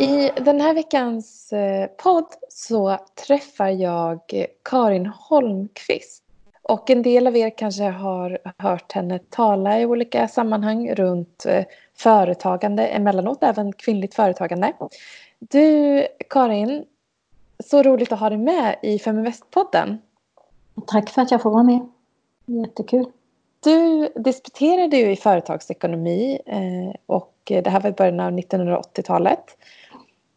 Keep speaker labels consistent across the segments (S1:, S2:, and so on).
S1: I den här veckans eh, podd så träffar jag Karin Holmqvist. Och en del av er kanske har hört henne tala i olika sammanhang runt eh, företagande, emellanåt även kvinnligt företagande. Du Karin, så roligt att ha dig med i Feminvest-podden.
S2: Tack för att jag får vara med. Jättekul.
S1: Du disputerade ju i företagsekonomi eh, och det här var i början av 1980-talet.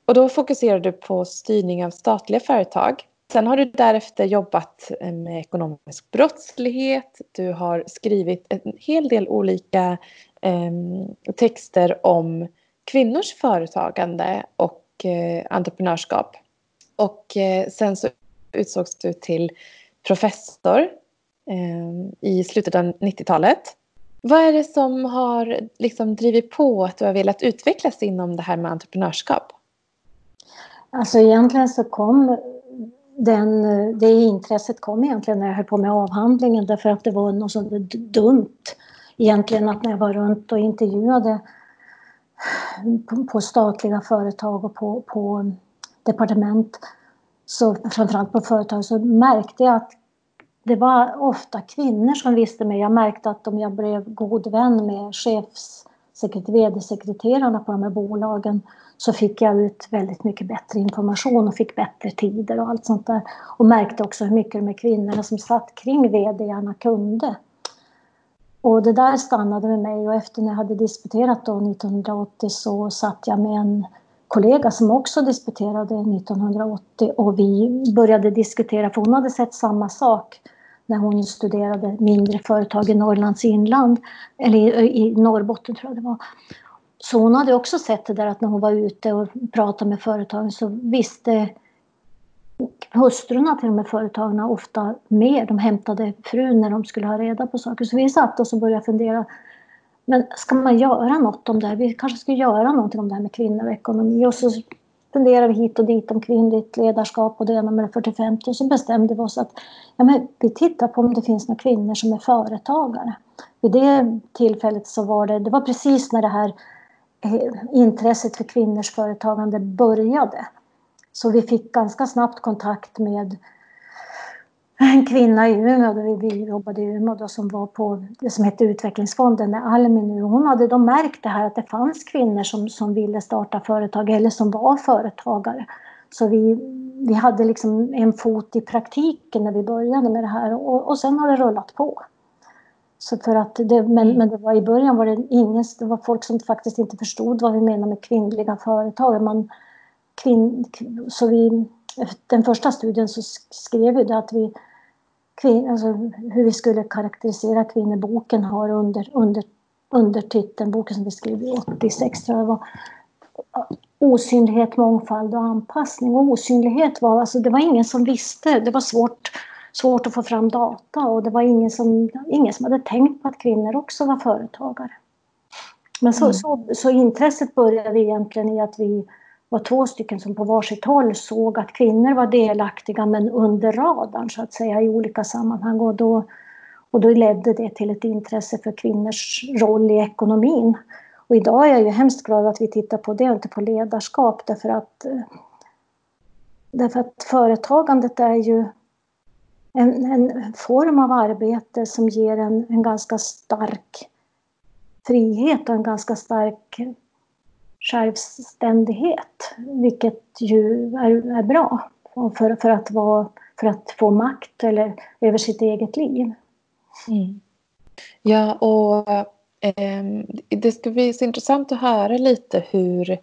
S1: Och då fokuserar du på styrning av statliga företag. Sen har du därefter jobbat eh, med ekonomisk brottslighet. Du har skrivit en hel del olika eh, texter om kvinnors företagande och eh, entreprenörskap. Och eh, sen så utsågs du till professor eh, i slutet av 90-talet. Vad är det som har liksom drivit på att du har velat utvecklas inom det här med entreprenörskap?
S2: Alltså egentligen så kom den, det intresset kom egentligen när jag höll på med avhandlingen därför att det var något så dumt egentligen att när jag var runt och intervjuade på, statliga företag och på, på departement, så framförallt på företag, så märkte jag att det var ofta kvinnor som visste mig. Jag märkte att om jag blev god vän med vd-sekreterarna på de här bolagen så fick jag ut väldigt mycket bättre information och fick bättre tider och allt sånt där. Och märkte också hur mycket de här kvinnorna som satt kring vdarna kunde. Och det där stannade med mig och efter när jag hade disputerat då 1980 så satt jag med en kollega som också disputerade 1980 och vi började diskutera, för hon hade sett samma sak när hon studerade mindre företag i Norrlands inland, eller i Norrbotten tror jag det var. Så hon hade också sett det där att när hon var ute och pratade med företagen så visste hustrurna till de här företagen ofta mer. De hämtade frun när de skulle ha reda på saker. Så vi satt och började fundera. Men ska man göra något om det här? Vi kanske ska göra någonting om det här med kvinnor och ekonomi. Och så funderade vi hit och dit om kvinnligt ledarskap och det ena med det 40-50 och så bestämde vi oss att ja, men vi tittar på om det finns några kvinnor som är företagare. Vid det tillfället så var det, det var precis när det här Eh, intresset för kvinnors företagande började. Så vi fick ganska snabbt kontakt med en kvinna i Umeå, där vi jobbade i Umeå, då, som var på det som hette Utvecklingsfonden med Almi nu. Hon hade då märkt det här att det fanns kvinnor som, som ville starta företag eller som var företagare. Så vi, vi hade liksom en fot i praktiken när vi började med det här och, och sen har det rullat på. Så för att det, men, mm. men det var i början var det ingen, det var folk som faktiskt inte förstod vad vi menar med kvinnliga företag. Man, kvinn, så vi, den första studien så skrev vi det att vi, kvin, alltså hur vi skulle karaktärisera kvinnor. Boken har under, under, undertiteln, boken som vi skrev 86 tror jag var, osynlighet, mångfald och anpassning. Och osynlighet var, alltså det var ingen som visste, det var svårt svårt att få fram data och det var ingen som, ingen som hade tänkt på att kvinnor också var företagare. Men så, mm. så, så intresset började egentligen i att vi var två stycken som på varsitt håll såg att kvinnor var delaktiga men under radarn så att säga i olika sammanhang och då, och då ledde det till ett intresse för kvinnors roll i ekonomin. Och idag är jag ju hemskt glad att vi tittar på det och inte på ledarskap därför att, därför att företagandet är ju en, en form av arbete som ger en, en ganska stark frihet och en ganska stark självständighet, vilket ju är, är bra för, för, att vara, för att få makt eller, över sitt eget liv.
S1: Mm. Ja, och eh, det ska bli så intressant att höra lite hur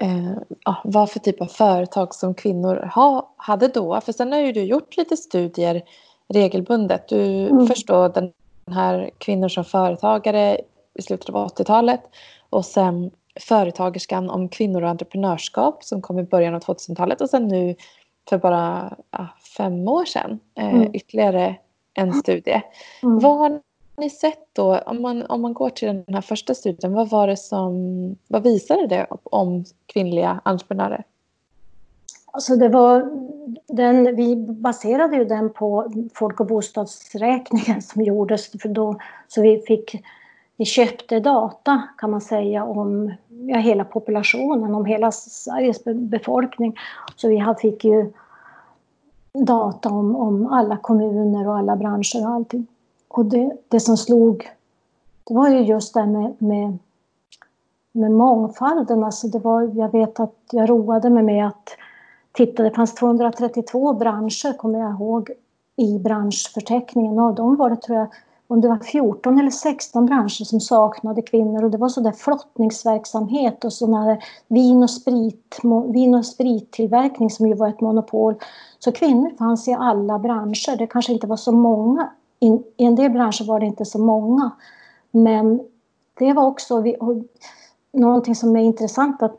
S1: eh, ja, vad för typ av företag som kvinnor ha, hade då. För sen har ju du gjort lite studier regelbundet. Du mm. förstår den här kvinnor som företagare i slutet av 80-talet och sen företagerskan om kvinnor och entreprenörskap som kom i början av 2000-talet och sen nu för bara ja, fem år sedan eh, mm. ytterligare en studie. Mm. Vad har ni sett då, om man, om man går till den här första studien, vad var det som, vad visade det om kvinnliga entreprenörer?
S2: Alltså det var, den, vi baserade ju den på folk och bostadsräkningen som gjordes. För då, så vi, fick, vi köpte data kan man säga om ja, hela populationen, om hela Sveriges befolkning. Så vi fick ju data om, om alla kommuner och alla branscher och allting. Och det, det som slog, det var ju just det med, med, med mångfalden. Alltså det var, jag vet att jag roade mig med att titta, det fanns 232 branscher kommer jag ihåg i branschförteckningen. Av dem var det tror jag om det var 14 eller 16 branscher som saknade kvinnor och det var sådär flottningsverksamhet och sådana här vin och, sprit, vin och sprittillverkning som ju var ett monopol. Så kvinnor fanns i alla branscher. Det kanske inte var så många. I en del branscher var det inte så många. Men det var också någonting som är intressant att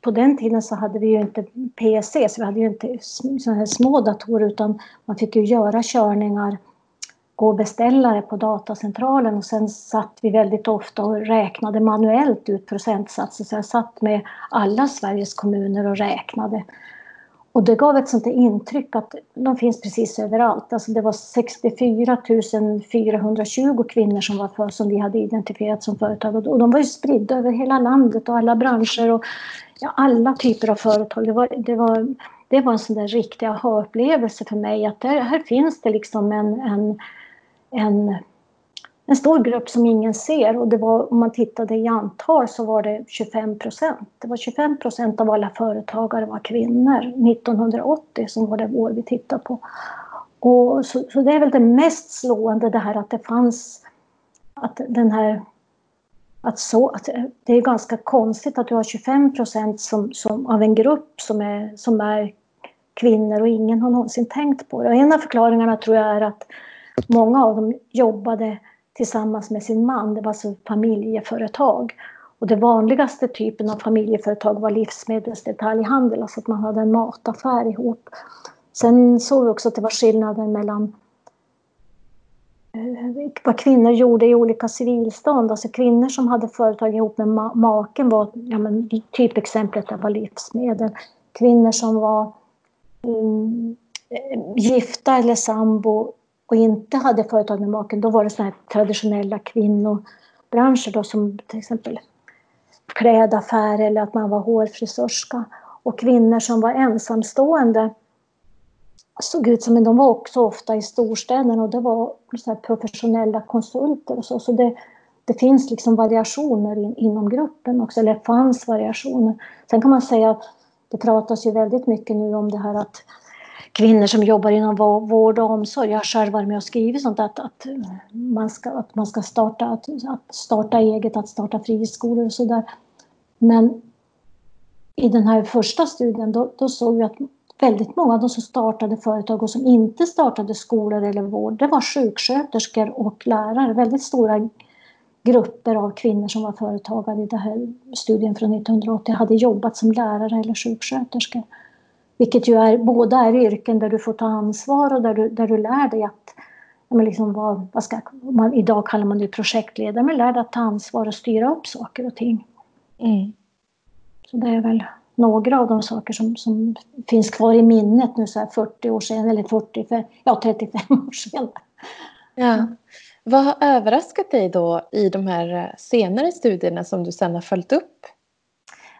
S2: på den tiden så hade vi ju inte PC, så vi hade ju inte sådana här små datorer utan man fick ju göra körningar gå och beställa det på datacentralen och sen satt vi väldigt ofta och räknade manuellt ut procentsatser. Så jag satt med alla Sveriges kommuner och räknade. Och det gav ett sånt intryck att de finns precis överallt. Alltså det var 64 420 kvinnor som, var för, som vi hade identifierat som företag och de var ju spridda över hela landet och alla branscher och ja, alla typer av företag. Det var, det var, det var en sån där riktig aha-upplevelse för mig att där, här finns det liksom en, en en, en stor grupp som ingen ser och det var, om man tittade i antal så var det 25 procent. Det var 25 procent av alla företagare var kvinnor 1980 som var det år vi tittade på. Och så, så det är väl det mest slående det här att det fanns att den här att, så, att det är ganska konstigt att du har 25 procent som, som, av en grupp som är, som är kvinnor och ingen har någonsin tänkt på det. Och en av förklaringarna tror jag är att Många av dem jobbade tillsammans med sin man. Det var alltså familjeföretag. Och det vanligaste typen av familjeföretag var livsmedelsdetaljhandel, alltså att man hade en mataffär ihop. Sen såg vi också att det var skillnader mellan eh, vad kvinnor gjorde i olika civilstånd. Alltså kvinnor som hade företag ihop med ma maken var, ja men typexemplet var livsmedel. Kvinnor som var um, gifta eller sambo och inte hade företag med maken, då var det såna här traditionella kvinnobranscher då, som till exempel klädaffär eller att man var hårfrisörska. Och kvinnor som var ensamstående såg ut som, men de var också ofta i storstäderna och det var så professionella konsulter och så. Så det, det finns liksom variationer in, inom gruppen också, eller fanns variationer. Sen kan man säga att det pratas ju väldigt mycket nu om det här att kvinnor som jobbar inom vård och omsorg. Jag har själv varit med och skrivit sånt att, att, man, ska, att man ska starta, att, att starta eget, att starta friskolor och sådär. Men i den här första studien då, då såg vi att väldigt många av de som startade företag och som inte startade skolor eller vård, det var sjuksköterskor och lärare. Väldigt stora grupper av kvinnor som var företagare i den här studien från 1980 hade jobbat som lärare eller sjuksköterskor. Vilket ju är, båda är yrken där du får ta ansvar och där du, där du lär dig att men liksom vad, vad ska, man, idag kallar man det projektledare, men lär dig att ta ansvar och styra upp saker och ting. Mm. Så det är väl några av de saker som, som finns kvar i minnet nu så här 40 år sedan, eller 40, ja 35 år sedan.
S1: Ja. Vad har överraskat dig då i de här senare studierna som du sedan har följt upp?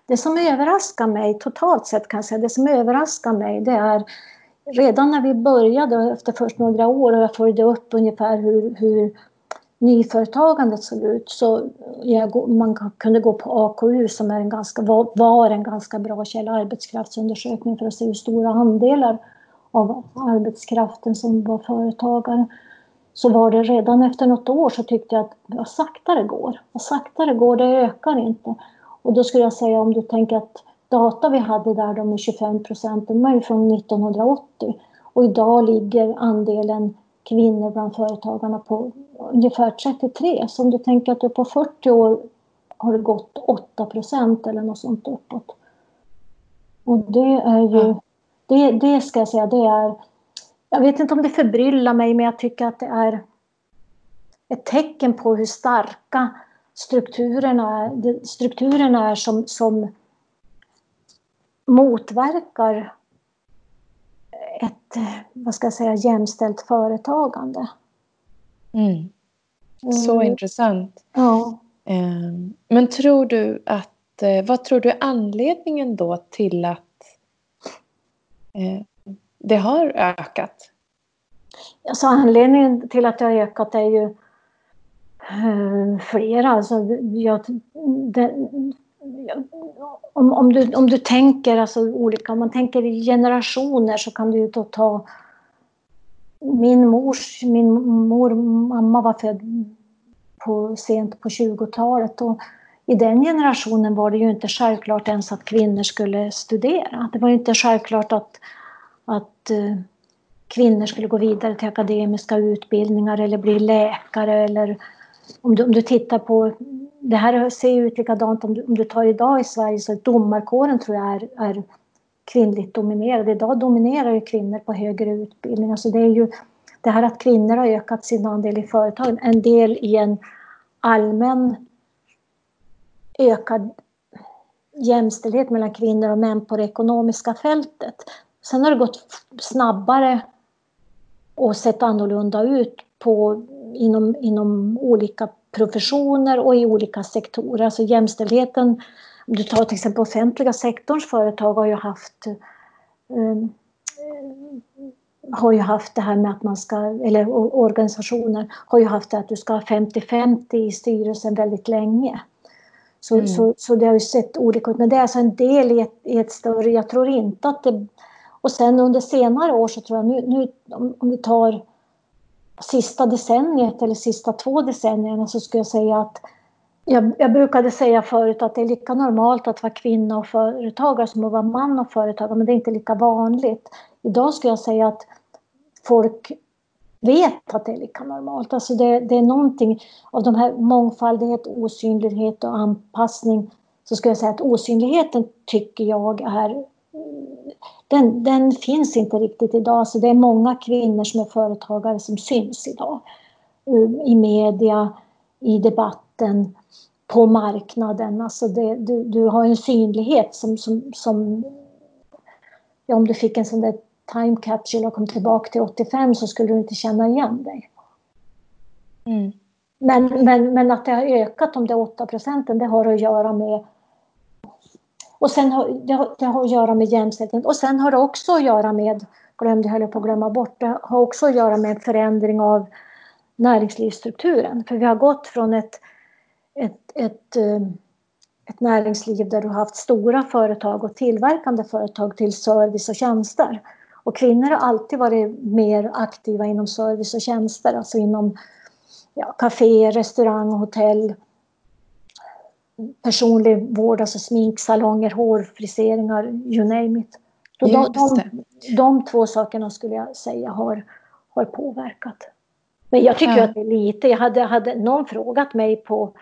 S2: Det som överraskar mig totalt sett kan jag säga, det som överraskar mig det är redan när vi började efter först några år och jag följde upp ungefär hur, hur nyföretagandet såg ut så jag, man kunde gå på AKU som är en ganska, var, en ganska bra källa arbetskraftsundersökning för att se hur stora andelar av arbetskraften som var företagare. Så var det redan efter något år så tyckte jag att vad sakta det går. Vad sakta det går, det ökar inte. Och då skulle jag säga om du tänker att data vi hade där, de är 25 procent, de är ju från 1980. Och idag ligger andelen kvinnor bland företagarna på ungefär 33. Så om du tänker att du på 40 år har det gått 8 procent eller något sånt uppåt. Och det är ju, det, det ska jag säga, det är, jag vet inte om det förbryllar mig men jag tycker att det är ett tecken på hur starka strukturerna, strukturerna är som, som motverkar ett vad ska jag säga, jämställt företagande.
S1: Mm. Så mm. intressant.
S2: Ja.
S1: Ehm, men tror du att eh, vad tror du är anledningen då till att eh, det har ökat?
S2: Alltså anledningen till att det har ökat är ju Eh, flera. Alltså, jag, det, om, om, du, om du tänker alltså olika, om man tänker i generationer så kan du ju då ta min mors, min mor, mamma var född på, sent på 20-talet och i den generationen var det ju inte självklart ens att kvinnor skulle studera. Det var inte självklart att, att uh, kvinnor skulle gå vidare till akademiska utbildningar eller bli läkare eller om du, om du tittar på det här ser ju ut likadant om du, om du tar idag i Sverige så domarkåren tror jag är, är kvinnligt dominerad. Idag dominerar ju kvinnor på högre utbildning. Alltså det är ju det här att kvinnor har ökat sin andel i företagen, en del i en allmän ökad jämställdhet mellan kvinnor och män på det ekonomiska fältet. Sen har det gått snabbare och sett annorlunda ut på, inom, inom olika professioner och i olika sektorer. Alltså jämställdheten, om du tar till exempel offentliga sektorns företag har ju haft um, har ju haft det här med att man ska, eller organisationer har ju haft det att du ska ha 50-50 i styrelsen väldigt länge. Så, mm. så, så det har ju sett olika ut, men det är alltså en del i ett, i ett större, jag tror inte att det... Och sen under senare år så tror jag, nu, nu om, om vi tar sista decenniet eller sista två decennierna så skulle jag säga att jag, jag, brukade säga förut att det är lika normalt att vara kvinna och företagare som att vara man och företagare, men det är inte lika vanligt. Idag skulle jag säga att folk vet att det är lika normalt. Alltså det, det är någonting av de här mångfaldighet, osynlighet och anpassning. Så skulle jag säga att osynligheten tycker jag är den, den finns inte riktigt idag. Så det är många kvinnor som är företagare som syns idag. I media, i debatten, på marknaden. Alltså det, du, du har en synlighet som, som, som ja, om du fick en sån där time capsule och kom tillbaka till 85 så skulle du inte känna igen dig. Mm. Men, men, men att det har ökat om det är 8 procenten, det har att göra med och sen har, det, har, det har att göra med jämställdhet och sen har det också att göra med, glömde höll jag på att glömma bort, det har också att göra med en förändring av näringslivsstrukturen. För vi har gått från ett, ett, ett, eh, ett näringsliv där du har haft stora företag och tillverkande företag till service och tjänster. Och kvinnor har alltid varit mer aktiva inom service och tjänster, alltså inom ja, café, restaurang, hotell, personlig vård, alltså sminksalonger, hårfriseringar, you name it. Så de, de, de, två sakerna skulle jag säga har, har påverkat. Men jag tycker ja. att det är lite. Jag hade, hade någon frågat mig på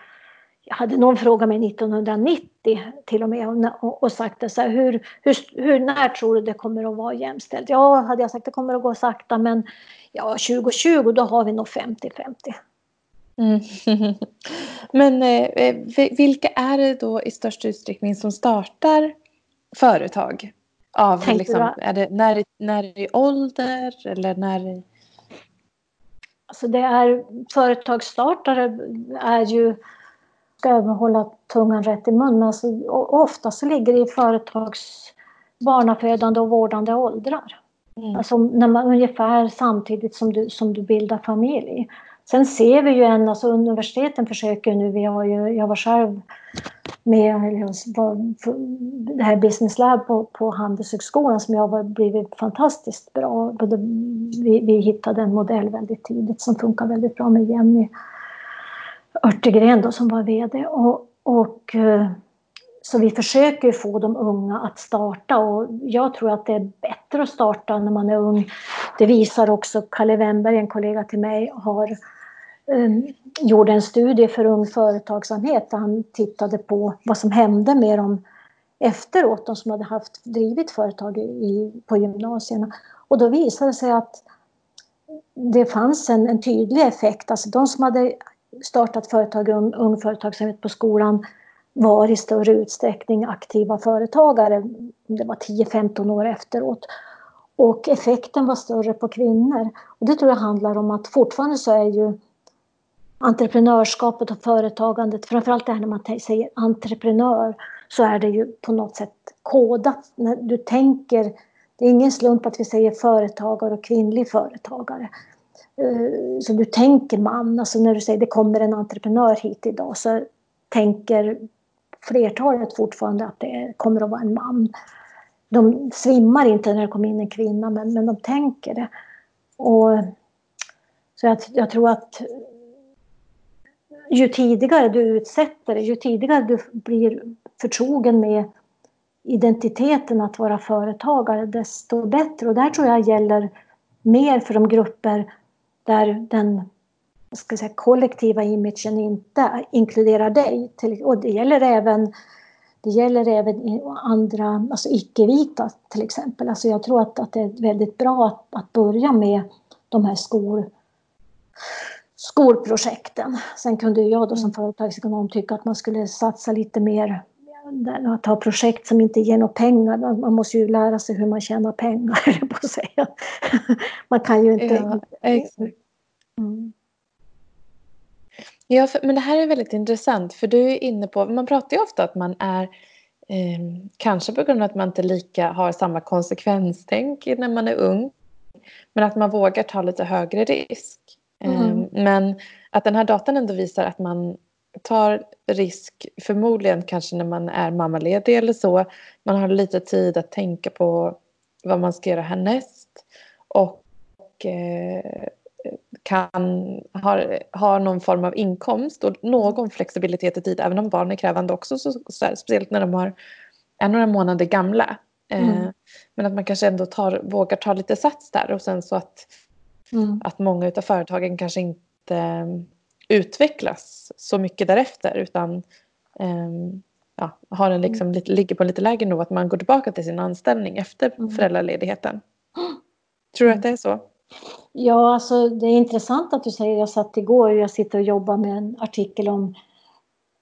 S2: jag hade någon frågat mig 1990 till och med och, och sagt det så här, hur, hur, hur, när tror du det kommer att vara jämställt? Ja, hade jag sagt det kommer att gå sakta men ja, 2020 då har vi nog 50-50.
S1: Mm. Men eh, vilka är det då i störst utsträckning som startar företag? Av, liksom, är det, när, när i ålder eller när
S2: Alltså det är företagsstartare är ju, ska jag hålla tungan rätt i mun, men alltså, ofta så ligger det i företags barnafödande och vårdande åldrar. Mm. Alltså när man, ungefär samtidigt som du, som du bildar familj. Sen ser vi ju en, alltså universiteten försöker nu, vi har ju, jag var själv med det här Business Lab på, på Handelshögskolan som jag har blivit fantastiskt bra. Vi, vi hittade en modell väldigt tidigt som funkar väldigt bra med Jenny Örtegren då, som var VD. Och, och, eh, så vi försöker få de unga att starta och jag tror att det är bättre att starta när man är ung. Det visar också Kalle Wennberg, en kollega till mig, har um, gjorde en studie för Ung Företagsamhet där han tittade på vad som hände med dem efteråt, de som hade haft, drivit företag i, på gymnasierna. Och då visade det sig att det fanns en, en tydlig effekt. Alltså de som hade startat företag, ung, ung företagsamhet på skolan var i större utsträckning aktiva företagare. Det var 10-15 år efteråt. Och effekten var större på kvinnor. Och det tror jag handlar om att fortfarande så är ju entreprenörskapet och företagandet, framförallt det här när man säger entreprenör, så är det ju på något sätt kodat. När du tänker, det är ingen slump att vi säger företagare och kvinnlig företagare. Eh, så du tänker man, alltså när du säger det kommer en entreprenör hit idag så tänker flertalet fortfarande att det kommer att vara en man. De svimmar inte när det kommer in en kvinna men, men de tänker det. Och, så jag, jag tror att ju tidigare du utsätter dig, ju tidigare du blir förtrogen med identiteten att vara företagare, desto bättre. Och där tror jag gäller mer för de grupper där den ska säga, kollektiva imagen inte inkluderar dig. Och det gäller även, det gäller även andra, alltså icke-vita till exempel. Alltså jag tror att, att det är väldigt bra att, att börja med de här skol, skolprojekten. Sen kunde jag då som mm. företagsekonom tycka att man skulle satsa lite mer att ha projekt som inte ger några pengar. Man måste ju lära sig hur man tjänar pengar, på att säga. Man kan ju inte... Ja.
S1: Ja, för, men det här är väldigt intressant för du är inne på, man pratar ju ofta att man är eh, kanske på grund av att man inte lika har samma konsekvenstänk när man är ung men att man vågar ta lite högre risk. Mm. Eh, men att den här datan ändå visar att man tar risk förmodligen kanske när man är mammaledig eller så. Man har lite tid att tänka på vad man ska göra härnäst. Och eh, kan, har, har någon form av inkomst och någon flexibilitet i tid, även om barn är krävande också, så, så här, speciellt när de har, är några månader gamla. Eh, mm. men att man kanske ändå tar, vågar ta lite sats där och sen så att, mm. att många av företagen kanske inte um, utvecklas så mycket därefter utan um, ja, har en liksom, lite, ligger på en lite lägre nivå, att man går tillbaka till sin anställning efter mm. föräldraledigheten. Tror du att det är så?
S2: Ja, alltså det är intressant att du säger, jag satt igår och jag sitter och jobbar med en artikel om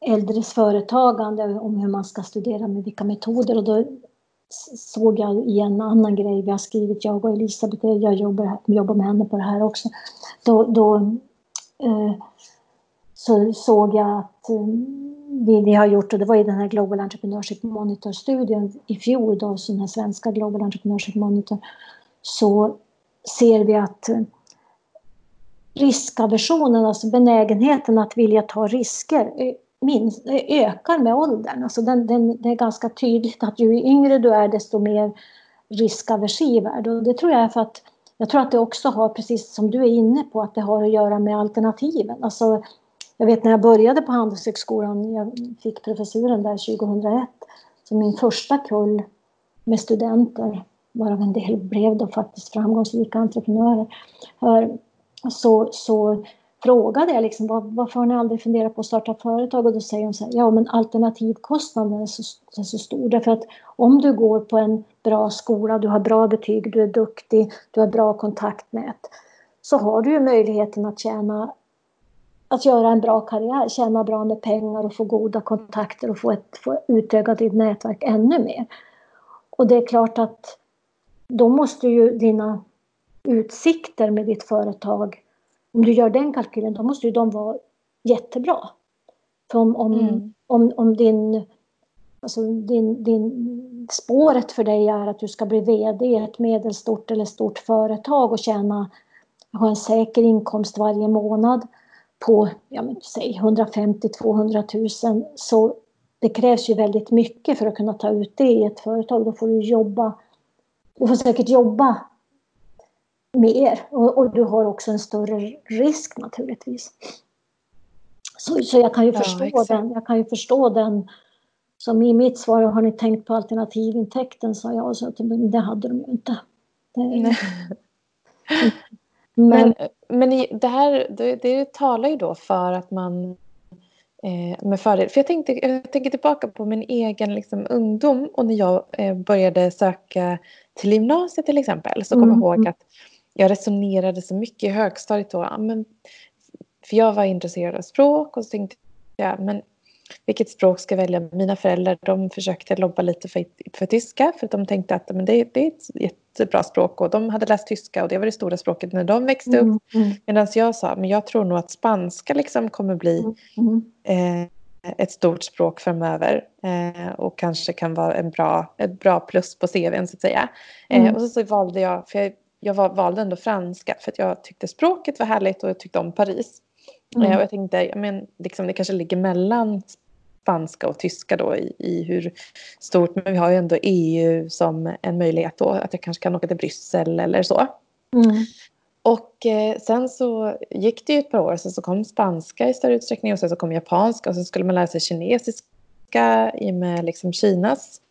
S2: äldres företagande, om hur man ska studera med vilka metoder och då såg jag i en annan grej vi har skrivit, jag och Elisabeth, jag jobbar, jobbar med henne på det här också. Då, då eh, så såg jag att eh, vi, vi har gjort, och det var i den här Global Entrepreneurship Monitor-studien i fjol, då, så den här svenska Global Entrepreneurship Monitor, så ser vi att eh, riskaversionen, alltså benägenheten att vilja ta risker, eh, minst, eh, ökar med åldern. Alltså den, den, det är ganska tydligt att ju yngre du är desto mer riskaversiv är du. Det tror jag är för att jag tror att det också har, precis som du är inne på, att det har att göra med alternativen. Alltså, jag vet när jag började på Handelshögskolan, jag fick professuren där 2001, så min första kull med studenter varav en del blev då faktiskt framgångsrika entreprenörer. Så, så frågade jag liksom, var, varför har ni aldrig funderat på att starta företag? Och då säger de så här, ja men alternativkostnaden är så, är så stor. Därför att om du går på en bra skola, du har bra betyg, du är duktig, du har bra kontaktnät, så har du ju möjligheten att tjäna att göra en bra karriär, tjäna bra med pengar och få goda kontakter och få, ett, få utöka ditt nätverk ännu mer. Och det är klart att då måste ju dina utsikter med ditt företag, om du gör den kalkylen, då måste ju de vara jättebra. För om, om, mm. om, om din, alltså din, din, spåret för dig är att du ska bli VD i ett medelstort eller stort företag och tjäna, ha en säker inkomst varje månad på, ja men säg 150-200 000 så det krävs ju väldigt mycket för att kunna ta ut det i ett företag. Då får du jobba du får säkert jobba mer och, och, du har också en större risk naturligtvis. Så, så jag kan ju ja, förstå exakt. den. Jag kan ju förstå den. Som i mitt svar, har ni tänkt på alternativintäkten? sa jag. Så att, det hade de ju inte. Det,
S1: men, men det här det, det talar ju då för att man eh, med fördel. För jag, tänkte, jag tänker tillbaka på min egen liksom, ungdom och när jag eh, började söka till gymnasiet till exempel. Så kommer jag ihåg mm. att jag resonerade så mycket i högstadiet då. Men, för jag var intresserad av språk och så tänkte jag, men vilket språk ska jag välja? Mina föräldrar de försökte lobba lite för, för tyska för att de tänkte att men det, det är ett jättebra språk och de hade läst tyska och det var det stora språket när de växte upp. Mm, mm. Medan jag sa, men jag tror nog att spanska liksom kommer bli mm, mm. eh, ett stort språk framöver eh, och kanske kan vara en bra, ett bra plus på CVn så att säga. Eh, mm. och så, så, valde jag, för jag, jag var, valde ändå franska för att jag tyckte språket var härligt och jag tyckte om Paris. Mm. och jag tänkte, jag men, liksom, det kanske ligger mellan spanska och tyska då i, i hur stort, men vi har ju ändå EU som en möjlighet då att jag kanske kan åka till Bryssel eller så. Mm. Och eh, sen så gick det ju ett par år, sen så kom spanska i större utsträckning och sen så kom japanska och sen skulle man lära sig kinesiska i och med liksom Kinas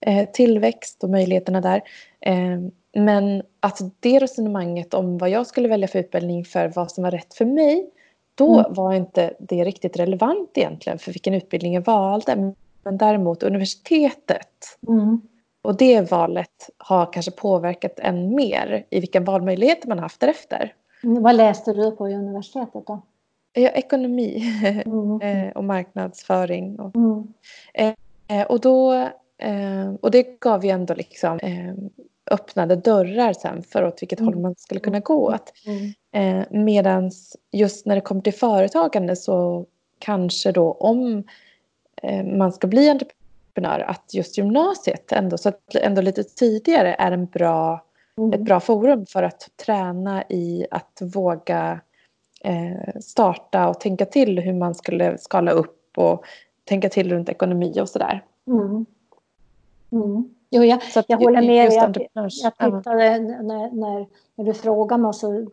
S1: eh, tillväxt och möjligheterna där. Eh, men att det resonemanget om vad jag skulle välja för utbildning för vad som var rätt för mig, då mm. var inte det riktigt relevant egentligen för vilken utbildning jag valde. Men däremot universitetet mm. Och det valet har kanske påverkat än mer i vilka valmöjligheter man haft därefter.
S2: Mm, vad läste du på universitetet då?
S1: Ja, ekonomi mm. Eh, och marknadsföring. Och, mm. eh, och, då, eh, och det gav ju ändå liksom eh, öppnade dörrar sen för åt vilket håll mm. man skulle kunna gå åt. Mm. Eh, Medan just när det kommer till företagande så kanske då om eh, man ska bli entreprenör entreprenör att just gymnasiet ändå, så att ändå lite tidigare är en bra, mm. ett bra forum för att träna i att våga eh, starta och tänka till hur man skulle skala upp och tänka till runt ekonomi och sådär. Mm.
S2: Jo, jag, så jag håller med. Jag, jag tittade när, när, när du frågade mig så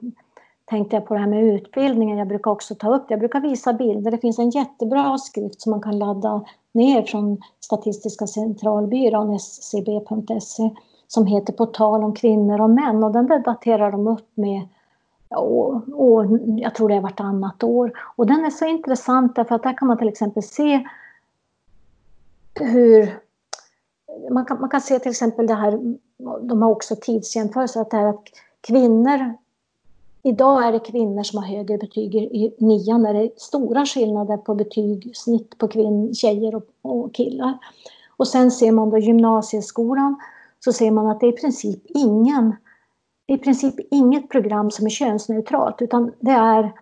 S2: tänkte jag på det här med utbildningen. Jag brukar också ta upp Jag brukar visa bilder. Det finns en jättebra skrift som man kan ladda ner från Statistiska centralbyrån, scb.se, som heter På tal om kvinnor och män och den debatterar de upp med och, och, jag tror det är vartannat år. Och den är så intressant därför att där kan man till exempel se hur man kan, man kan se till exempel det här, de har också tidsjämförelser, att det här att kvinnor Idag är det kvinnor som har högre betyg i nian. Där det är stora skillnader på betygsnitt på kvinn, tjejer och, och killar. Och sen ser man då gymnasieskolan så ser man att det är i princip ingen i princip inget program som är könsneutralt utan det är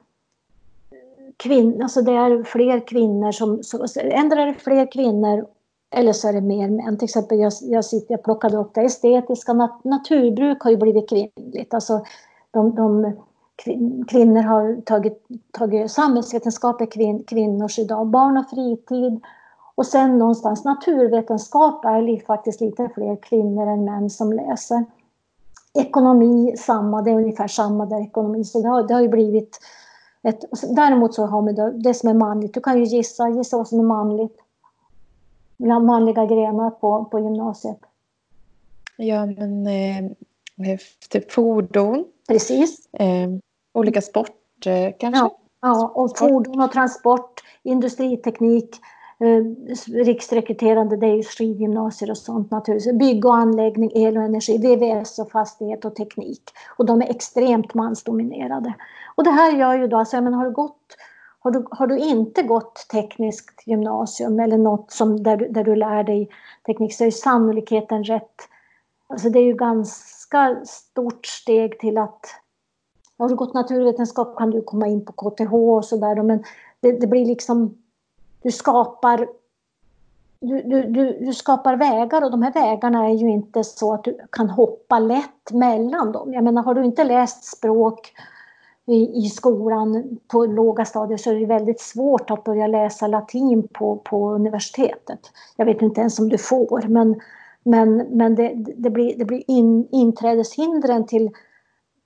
S2: kvinn, alltså det är fler kvinnor som, så, ändrar är det fler kvinnor eller så är det mer män. Till exempel jag, jag, sitter, jag plockade upp det estetiska, nat, naturbruk har ju blivit kvinnligt. Alltså de, de kvinnor har tagit, tagit samhällsvetenskap är kvin, kvinnors idag, barn och fritid. Och sen någonstans naturvetenskap är faktiskt lite fler kvinnor än män som läser. Ekonomi samma, det är ungefär samma där ekonomi. Så det har, det har ju blivit ett, däremot så har man det, det som är manligt. Du kan ju gissa, gissa vad som är manligt. Manliga grenar på, på gymnasiet.
S1: Ja men eh, typ fordon.
S2: Precis.
S1: Eh, olika sport eh, kanske?
S2: Ja, ja, och fordon och transport, industriteknik, eh, riksrekryterande, det är ju skidgymnasier och sånt naturligtvis. Bygg och anläggning, el och energi, VVS och fastighet och teknik. Och de är extremt mansdominerade. Och det här gör ju då, alltså, men har du gått har du, har du inte gått tekniskt gymnasium eller något som där, du, där du lär dig teknik så är sannolikheten rätt. Alltså det är ju ganska stort steg till att har du gått naturvetenskap kan du komma in på KTH och sådär men det, det, blir liksom du skapar du, du, du, du, skapar vägar och de här vägarna är ju inte så att du kan hoppa lätt mellan dem. Jag menar har du inte läst språk i, i skolan på låga stadier så är det väldigt svårt att börja läsa latin på, på universitetet. Jag vet inte ens om du får men, men, men det, det blir, det blir in, inträdeshindren till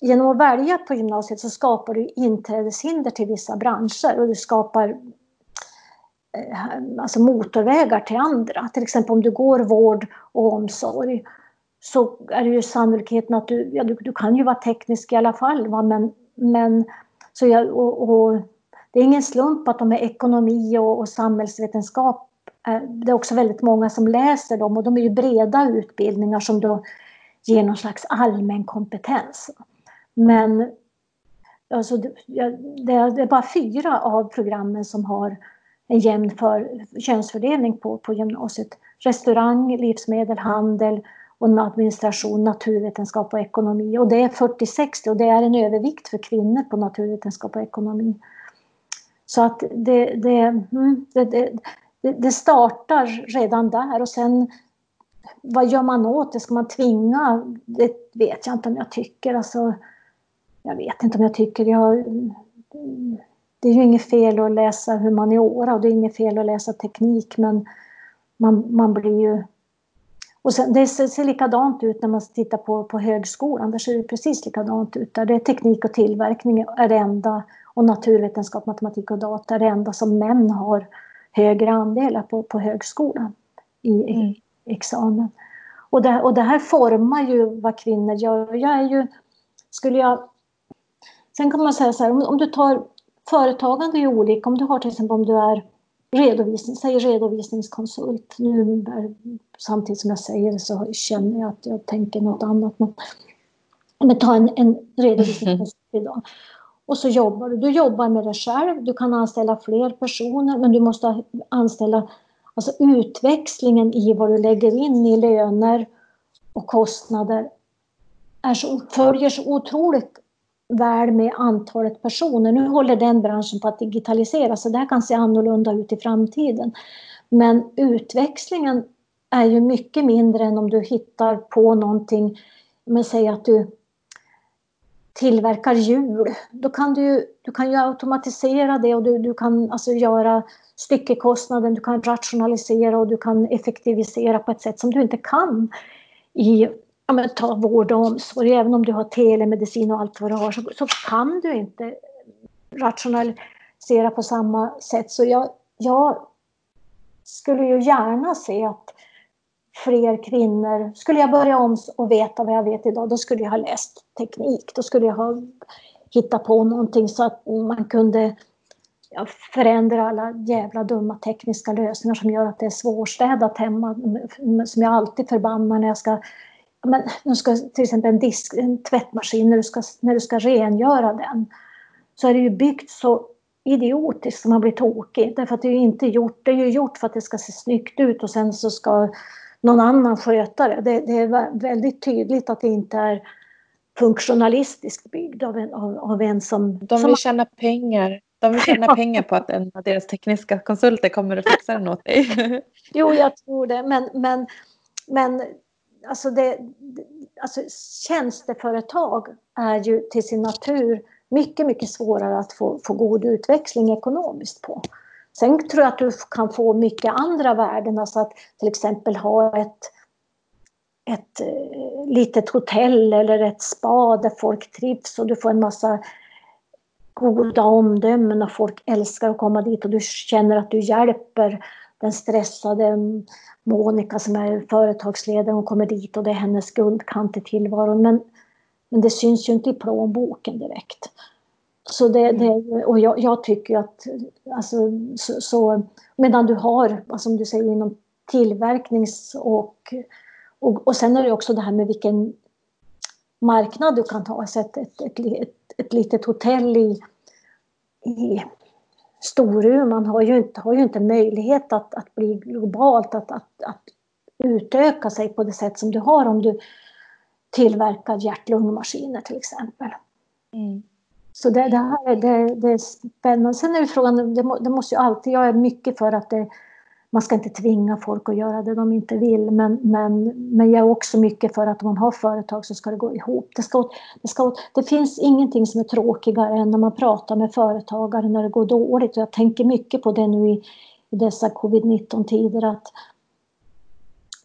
S2: genom att välja på gymnasiet så skapar du inträdeshinder till vissa branscher och du skapar eh, alltså motorvägar till andra. Till exempel om du går vård och omsorg så är det ju sannolikheten att du, ja, du, du kan ju vara teknisk i alla fall va? men, men så jag, och, och, det är ingen slump att de är ekonomi och, och samhällsvetenskap eh, det är också väldigt många som läser dem och de är ju breda utbildningar som då ger någon slags allmän kompetens. Men alltså, det, det är bara fyra av programmen som har en jämn för, könsfördelning på, på gymnasiet. Restaurang, livsmedel, handel och administration, naturvetenskap och ekonomi. Och det är 40-60 och det är en övervikt för kvinnor på naturvetenskap och ekonomi. Så att det, mm, det, det, det, det startar redan där och sen vad gör man åt det? Ska man tvinga? Det vet jag inte om jag tycker. Alltså, jag vet inte om jag tycker. Jag, det är ju inget fel att läsa humaniora och det är inget fel att läsa teknik men man, man blir ju... Och sen, det ser, likadant ut när man tittar på, på högskolan. Där ser det precis likadant ut. Där det är teknik och tillverkning är det enda och naturvetenskap, matematik och data är det enda som män har högre andelar på, på högskolan i, mm. examen. Och det, och det här formar ju vad kvinnor gör. Jag är ju, skulle jag... Sen kan man säga så här, om, om du tar företagande är olika. Om du har till exempel om du är redovisning, säg redovisningskonsult. Nu samtidigt som jag säger det så känner jag att jag tänker något annat. Men, men ta en, en redovisningskonsult idag. Och så jobbar du. Du jobbar med dig själv. Du kan anställa fler personer men du måste anställa alltså utväxlingen i vad du lägger in i löner och kostnader är så, följer så otroligt väl med antalet personer. Nu håller den branschen på att digitaliseras så det här kan se annorlunda ut i framtiden. Men utväxlingen är ju mycket mindre än om du hittar på någonting, men säg att du tillverkar hjul. Då kan du, du kan ju automatisera det och du, du kan alltså göra styckekostnaden, du kan rationalisera och du kan effektivisera på ett sätt som du inte kan i ja, men, ta vård och omsorg. Även om du har telemedicin och allt vad du har så, så kan du inte rationalisera på samma sätt. Så jag, jag skulle ju gärna se att fler kvinnor... Skulle jag börja om och veta vad jag vet idag, då skulle jag ha läst teknik. Då skulle jag ha hittat på någonting så att man kunde ja, förändra alla jävla dumma tekniska lösningar som gör att det är svårstädat hemma. Som jag alltid förbannar när jag ska men nu ska till exempel en, disk, en tvättmaskin, när du, ska, när du ska rengöra den, så är det ju byggt så idiotiskt som man blir tokig. Därför att det är ju inte gjort, det är ju gjort för att det ska se snyggt ut och sen så ska någon annan sköta det. Det, det är väldigt tydligt att det inte är funktionalistiskt byggd av en, av, av en som...
S1: De vill
S2: som...
S1: tjäna pengar. De vill tjäna pengar på att en av deras tekniska konsulter kommer att fixa den åt dig.
S2: jo, jag tror det. Men, men, men alltså, det, alltså tjänsteföretag är ju till sin natur mycket, mycket svårare att få, få god utväxling ekonomiskt på. Sen tror jag att du kan få mycket andra värden, alltså att till exempel ha ett, ett eh, litet hotell eller ett spa där folk trivs och du får en massa goda omdömen och folk älskar att komma dit och du känner att du hjälper den stressade Monica som är företagsledare, hon kommer dit och det är hennes guldkant i tillvaron. Men, men det syns ju inte i plånboken direkt. Så det, det, och jag, jag tycker att, alltså, så, så, medan du har, som du säger, inom tillverknings och, och, och sen är det också det här med vilken marknad du kan ta. Alltså ett, ett, ett, ett, ett litet hotell i, i Storuman har ju inte, har ju inte möjlighet att, att bli globalt, att, att, att utöka sig på det sätt som du har om du tillverkar hjärt-lungmaskiner till exempel. Mm. Så det, det, här det, det är spännande. Sen är det frågan, det, det måste ju alltid, jag är mycket för att det, man ska inte tvinga folk att göra det de inte vill. Men, men, men jag är också mycket för att om man har företag så ska det gå ihop. Det, ska, det, ska, det finns ingenting som är tråkigare än när man pratar med företagare när det går dåligt. Och jag tänker mycket på det nu i, i dessa covid-19 tider. att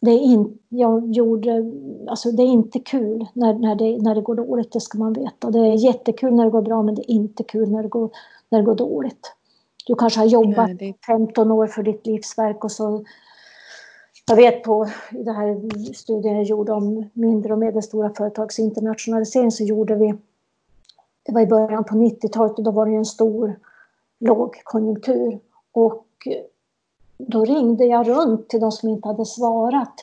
S2: det är, in, jag gjorde, alltså det är inte kul när, när, det, när det går dåligt, det ska man veta. Det är jättekul när det går bra men det är inte kul när det går, när det går dåligt. Du kanske har jobbat Nej, det... 15 år för ditt livsverk och så jag vet på i den här studien jag gjorde om mindre och medelstora företags internationalisering så gjorde vi, det var i början på 90-talet och då var det en stor lågkonjunktur och då ringde jag runt till de som inte hade svarat.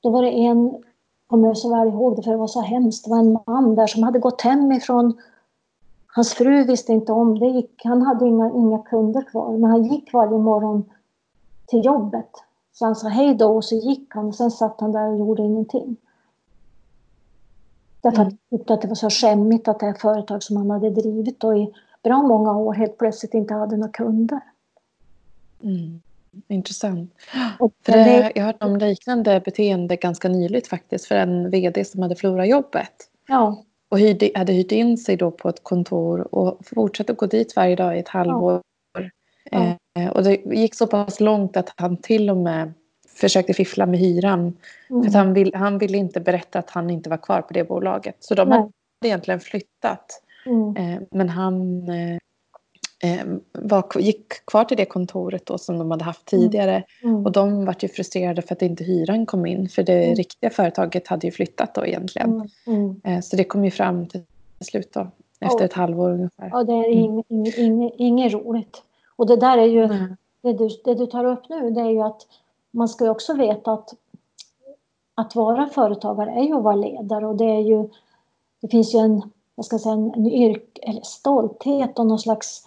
S2: Då var det en, kommer jag så väl ihåg det för det var så hemskt, det var en man där som hade gått hem ifrån Hans fru visste inte om det. Gick, han hade inga, inga kunder kvar, men han gick varje morgon till jobbet. Så han sa hej då och så gick han och sen satt han där och gjorde ingenting. Därför att han tyckte att det var så skämmigt att det här företag som han hade drivit då i bra många år helt plötsligt inte hade några kunder.
S1: Mm. Intressant. Och för det, jag hört om liknande beteende ganska nyligt faktiskt för en vd som hade förlorat jobbet.
S2: Ja.
S1: Och hyrde, hade hyrt in sig då på ett kontor och fortsatte gå dit varje dag i ett halvår. Ja. Eh, och det gick så pass långt att han till och med försökte fiffla med hyran. Mm. För han, vill, han ville inte berätta att han inte var kvar på det bolaget. Så de Nej. hade egentligen flyttat. Mm. Eh, men han eh, var, gick kvar till det kontoret då som de hade haft mm. tidigare. Mm. Och de var ju frustrerade för att inte hyran kom in. För det mm. riktiga företaget hade ju flyttat då egentligen. Mm. mm. Eh, så det kom ju fram till slut då. Efter oh. ett halvår ungefär.
S2: Ja, det är inget, inget, inget roligt. Och det där är ju, det du, det du tar upp nu, det är ju att man ska ju också veta att att vara företagare är ju att vara ledare och det är ju, det finns ju en, jag ska säga en, en yrk, eller stolthet och någon slags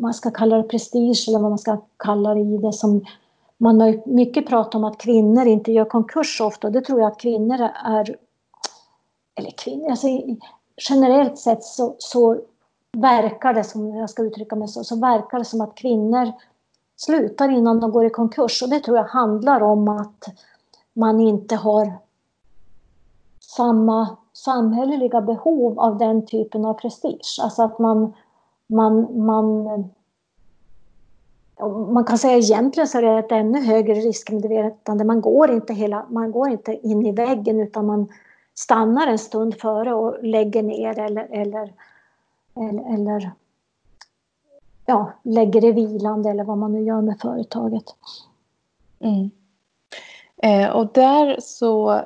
S2: man ska kalla det prestige eller vad man ska kalla det i det som man har mycket pratat om att kvinnor inte gör konkurs ofta. och Det tror jag att kvinnor är, eller kvinnor, alltså generellt sett så, så verkar det som, jag ska uttrycka mig så, så verkar det som att kvinnor slutar innan de går i konkurs och det tror jag handlar om att man inte har samma samhälleliga behov av den typen av prestige. Alltså att man man, man, man kan säga egentligen så är det ett ännu högre riskmedvetande. Man går inte, hela, man går inte in i väggen utan man stannar en stund före och lägger ner eller, eller, eller, eller ja, lägger det vilande eller vad man nu gör med företaget.
S1: Mm. Eh, och där så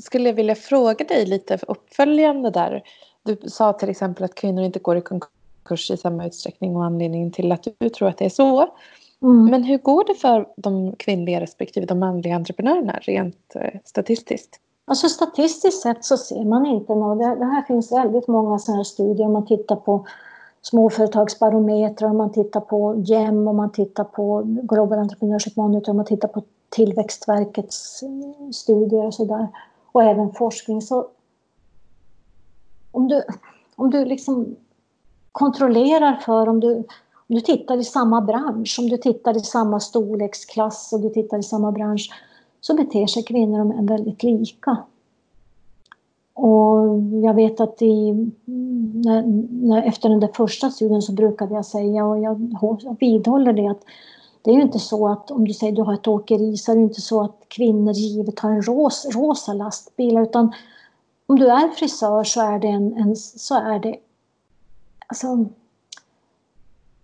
S1: skulle jag vilja fråga dig lite uppföljande där. Du sa till exempel att kvinnor inte går i konkurs kurs i samma utsträckning och anledningen till att du tror att det är så. Mm. Men hur går det för de kvinnliga respektive de manliga entreprenörerna rent eh, statistiskt?
S2: Alltså statistiskt sett så ser man inte något. Det, det här finns väldigt många sådana här studier. Om man tittar på småföretagsbarometrar, om man tittar på GEM, om man tittar på Global Entrepreneurship Monitor, om man tittar på Tillväxtverkets eh, studier och sådär. Och även forskning. Så om du, om du liksom kontrollerar för om du, om du tittar i samma bransch, om du tittar i samma storleksklass och du tittar i samma bransch så beter sig kvinnor och män väldigt lika. Och jag vet att i, när, när, efter den där första studien så brukade jag säga och jag, jag vidhåller det att det är ju inte så att om du säger du har ett åkeri så är det inte så att kvinnor givet har en ros, rosa lastbil utan om du är frisör så är det, en, en, så är det alltså,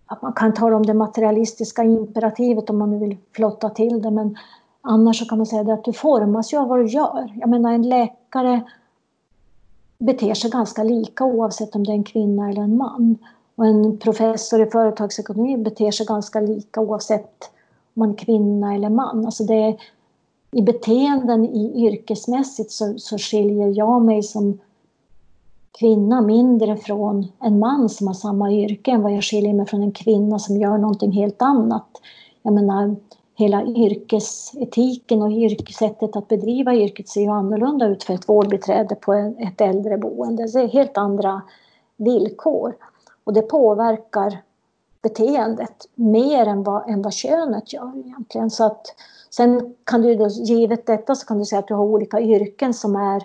S2: att man kan tala om det materialistiska imperativet om man nu vill flotta till det men annars så kan man säga det att du formas ju av vad du gör. Jag menar en läkare beter sig ganska lika oavsett om det är en kvinna eller en man. Och en professor i företagsekonomi beter sig ganska lika oavsett om man är kvinna eller man. Alltså det är, I beteenden i yrkesmässigt så, så skiljer jag mig som kvinna mindre från en man som har samma yrke än vad jag skiljer mig från en kvinna som gör någonting helt annat. Jag menar, hela yrkesetiken och yrkessättet att bedriva yrket ser ju annorlunda ut för ett vårdbiträde på ett äldreboende. Det är helt andra villkor. Och det påverkar beteendet mer än vad, än vad könet gör egentligen. Så att, sen kan du då, givet detta så kan du säga att du har olika yrken som är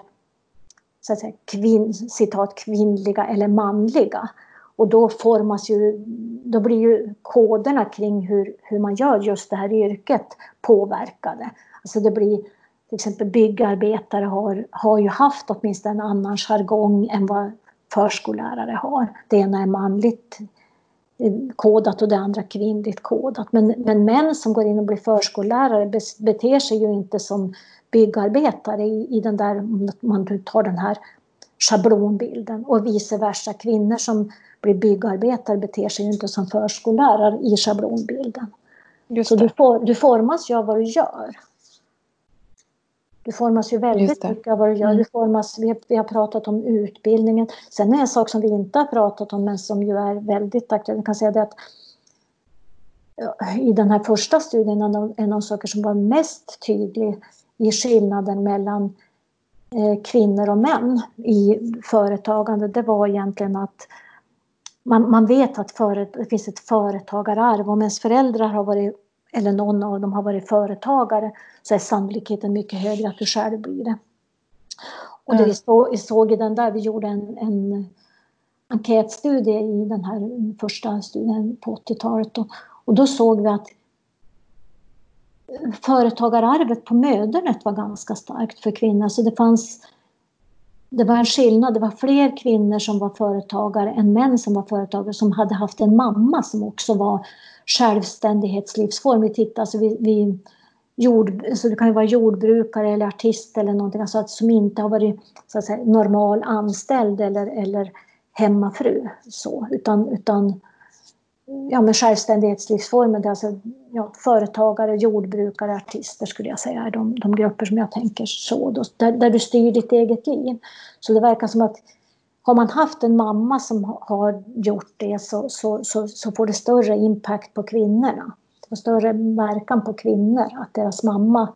S2: så att säga, kvin, citat, kvinnliga eller manliga. Och då formas ju, då blir ju koderna kring hur, hur man gör just det här yrket påverkade. Alltså det blir, till exempel byggarbetare har, har ju haft åtminstone en annan jargong än vad förskollärare har. Det ena är manligt eh, kodat och det andra kvinnligt kodat. Men, men män som går in och blir förskollärare beter sig ju inte som byggarbetare i, i den där, om man tar den här schablonbilden och vice versa. Kvinnor som blir byggarbetare beter sig inte som förskollärare i schablonbilden. Så du, for, du formas ju av vad du gör. Du formas ju väldigt mycket av vad du gör. Mm. Du formas, vi, vi, har pratat om utbildningen. Sen är en sak som vi inte har pratat om men som ju är väldigt aktuell. Jag kan säga det att i den här första studien, en av, en av de saker som var mest tydlig i skillnaden mellan eh, kvinnor och män i företagande, det var egentligen att man, man vet att före, det finns ett företagararv. Om ens föräldrar har varit, eller någon av dem har varit företagare så är sannolikheten mycket högre att du själv blir det. Och det vi, såg, vi såg i den där, vi gjorde en, en enkätstudie i den här första studien på 80-talet. Och, och då såg vi att företagararvet på mödernet var ganska starkt för kvinnor. Så det fanns det var en skillnad. Det var fler kvinnor som var företagare än män som var företagare som hade haft en mamma som också var självständighetslivsform. Vi tittar, alltså vi, vi jord, så det kan ju vara jordbrukare eller artist eller någonting alltså att, som inte har varit så att säga, normal anställd eller, eller hemmafru. Så, utan, utan ja, men självständighetslivsformen, det är alltså ja, företagare, jordbrukare, artister skulle jag säga är de, de grupper som jag tänker så, då, där, där du styr ditt eget liv. Så det verkar som att har man haft en mamma som har gjort det så, så, så, så får det större impact på kvinnorna. Det får större verkan på kvinnor att deras mamma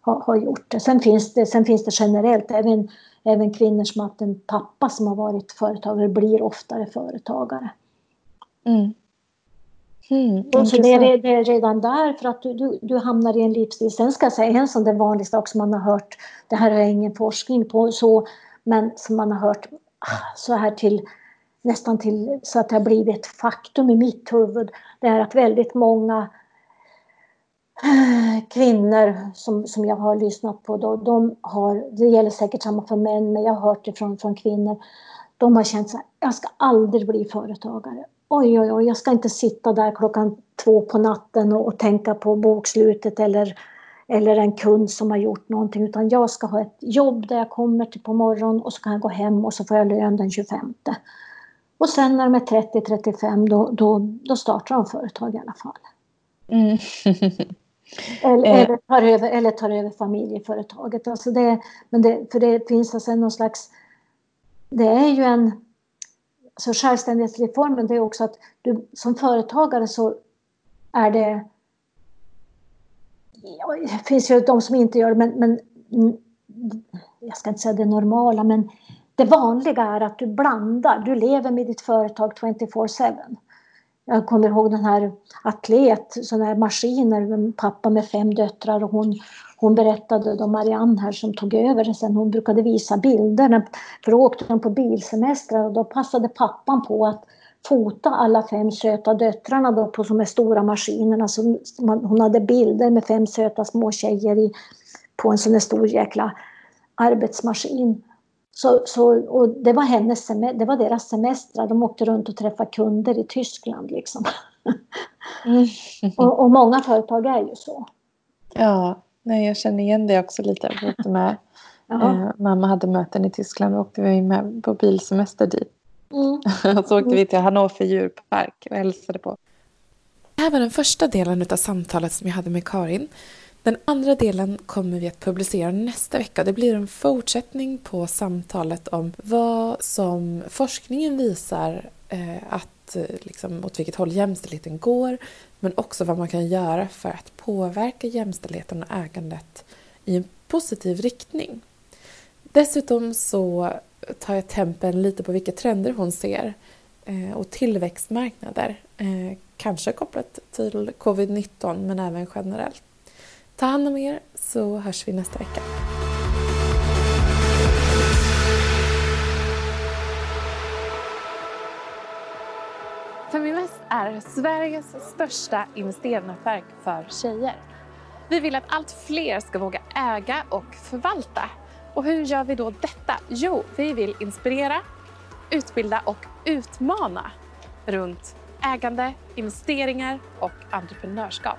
S2: har, har gjort det. Sen finns det, sen finns det generellt, även, även kvinnor som har haft en pappa som har varit företagare blir oftare företagare. Mm. Mm, så det är, det är, redan där för att du, du, du, hamnar i en livsstil. Sen ska jag säga en sån där vanlig sak som man har hört, det här har jag ingen forskning på, så, men som man har hört ah, så här till nästan till så att det har blivit ett faktum i mitt huvud. Det är att väldigt många eh, kvinnor som, som jag har lyssnat på, då, de har, det gäller säkert samma för män, men jag har hört det från, från kvinnor, de har känt så här, jag ska aldrig bli företagare oj, oj, oj, jag ska inte sitta där klockan två på natten och, och tänka på bokslutet eller, eller en kund som har gjort någonting, utan jag ska ha ett jobb där jag kommer till på morgonen och så kan jag gå hem och så får jag lön den 25. Och sen när de är 30-35 då, då, då startar de företag i alla fall. Mm. eller, eh. eller, tar över, eller tar över familjeföretaget. Alltså det, men det, för det finns alltså någon slags... Det är ju en så självständighetsreformen det är också att du som företagare så är det ja, det finns ju de som inte gör det, men, men mm, jag ska inte säga det normala, men det vanliga är att du blandar. Du lever med ditt företag 24-7. Jag kommer ihåg den här atlet, sådana här maskiner, pappa med fem döttrar och hon hon berättade då Marianne här som tog över sen, hon brukade visa bilder. För då åkte de på bilsemestrar och då passade pappan på att fota alla fem söta döttrarna då på de här stora maskinerna. Så hon hade bilder med fem söta små tjejer i, på en sån här stor jäkla arbetsmaskin. Så, så, och det var, hennes det var deras semestrar. De åkte runt och träffade kunder i Tyskland. Liksom. Mm. och, och, många företag är ju så.
S1: Ja, Nej, jag känner igen det också lite. Jag med, eh, mamma hade möten i Tyskland och åkte vi med på bilsemester dit. Mm. och så åkte vi till Hannover djurpark och hälsade på. Det här var den första delen av samtalet som jag hade med Karin. Den andra delen kommer vi att publicera nästa vecka. Det blir en fortsättning på samtalet om vad som forskningen visar eh, att eh, liksom, åt vilket håll jämställdheten går men också vad man kan göra för att påverka jämställdheten och ägandet i en positiv riktning. Dessutom så tar jag tempen lite på vilka trender hon ser eh, och tillväxtmarknader. Kanske kopplat till covid-19 men även generellt. Ta hand om er så hörs vi nästa vecka. Feminvest är Sveriges största investeringsnätverk för tjejer. Vi vill att allt fler ska våga äga och förvalta. Och hur gör vi då detta? Jo, vi vill inspirera, utbilda och utmana runt ägande, investeringar och entreprenörskap.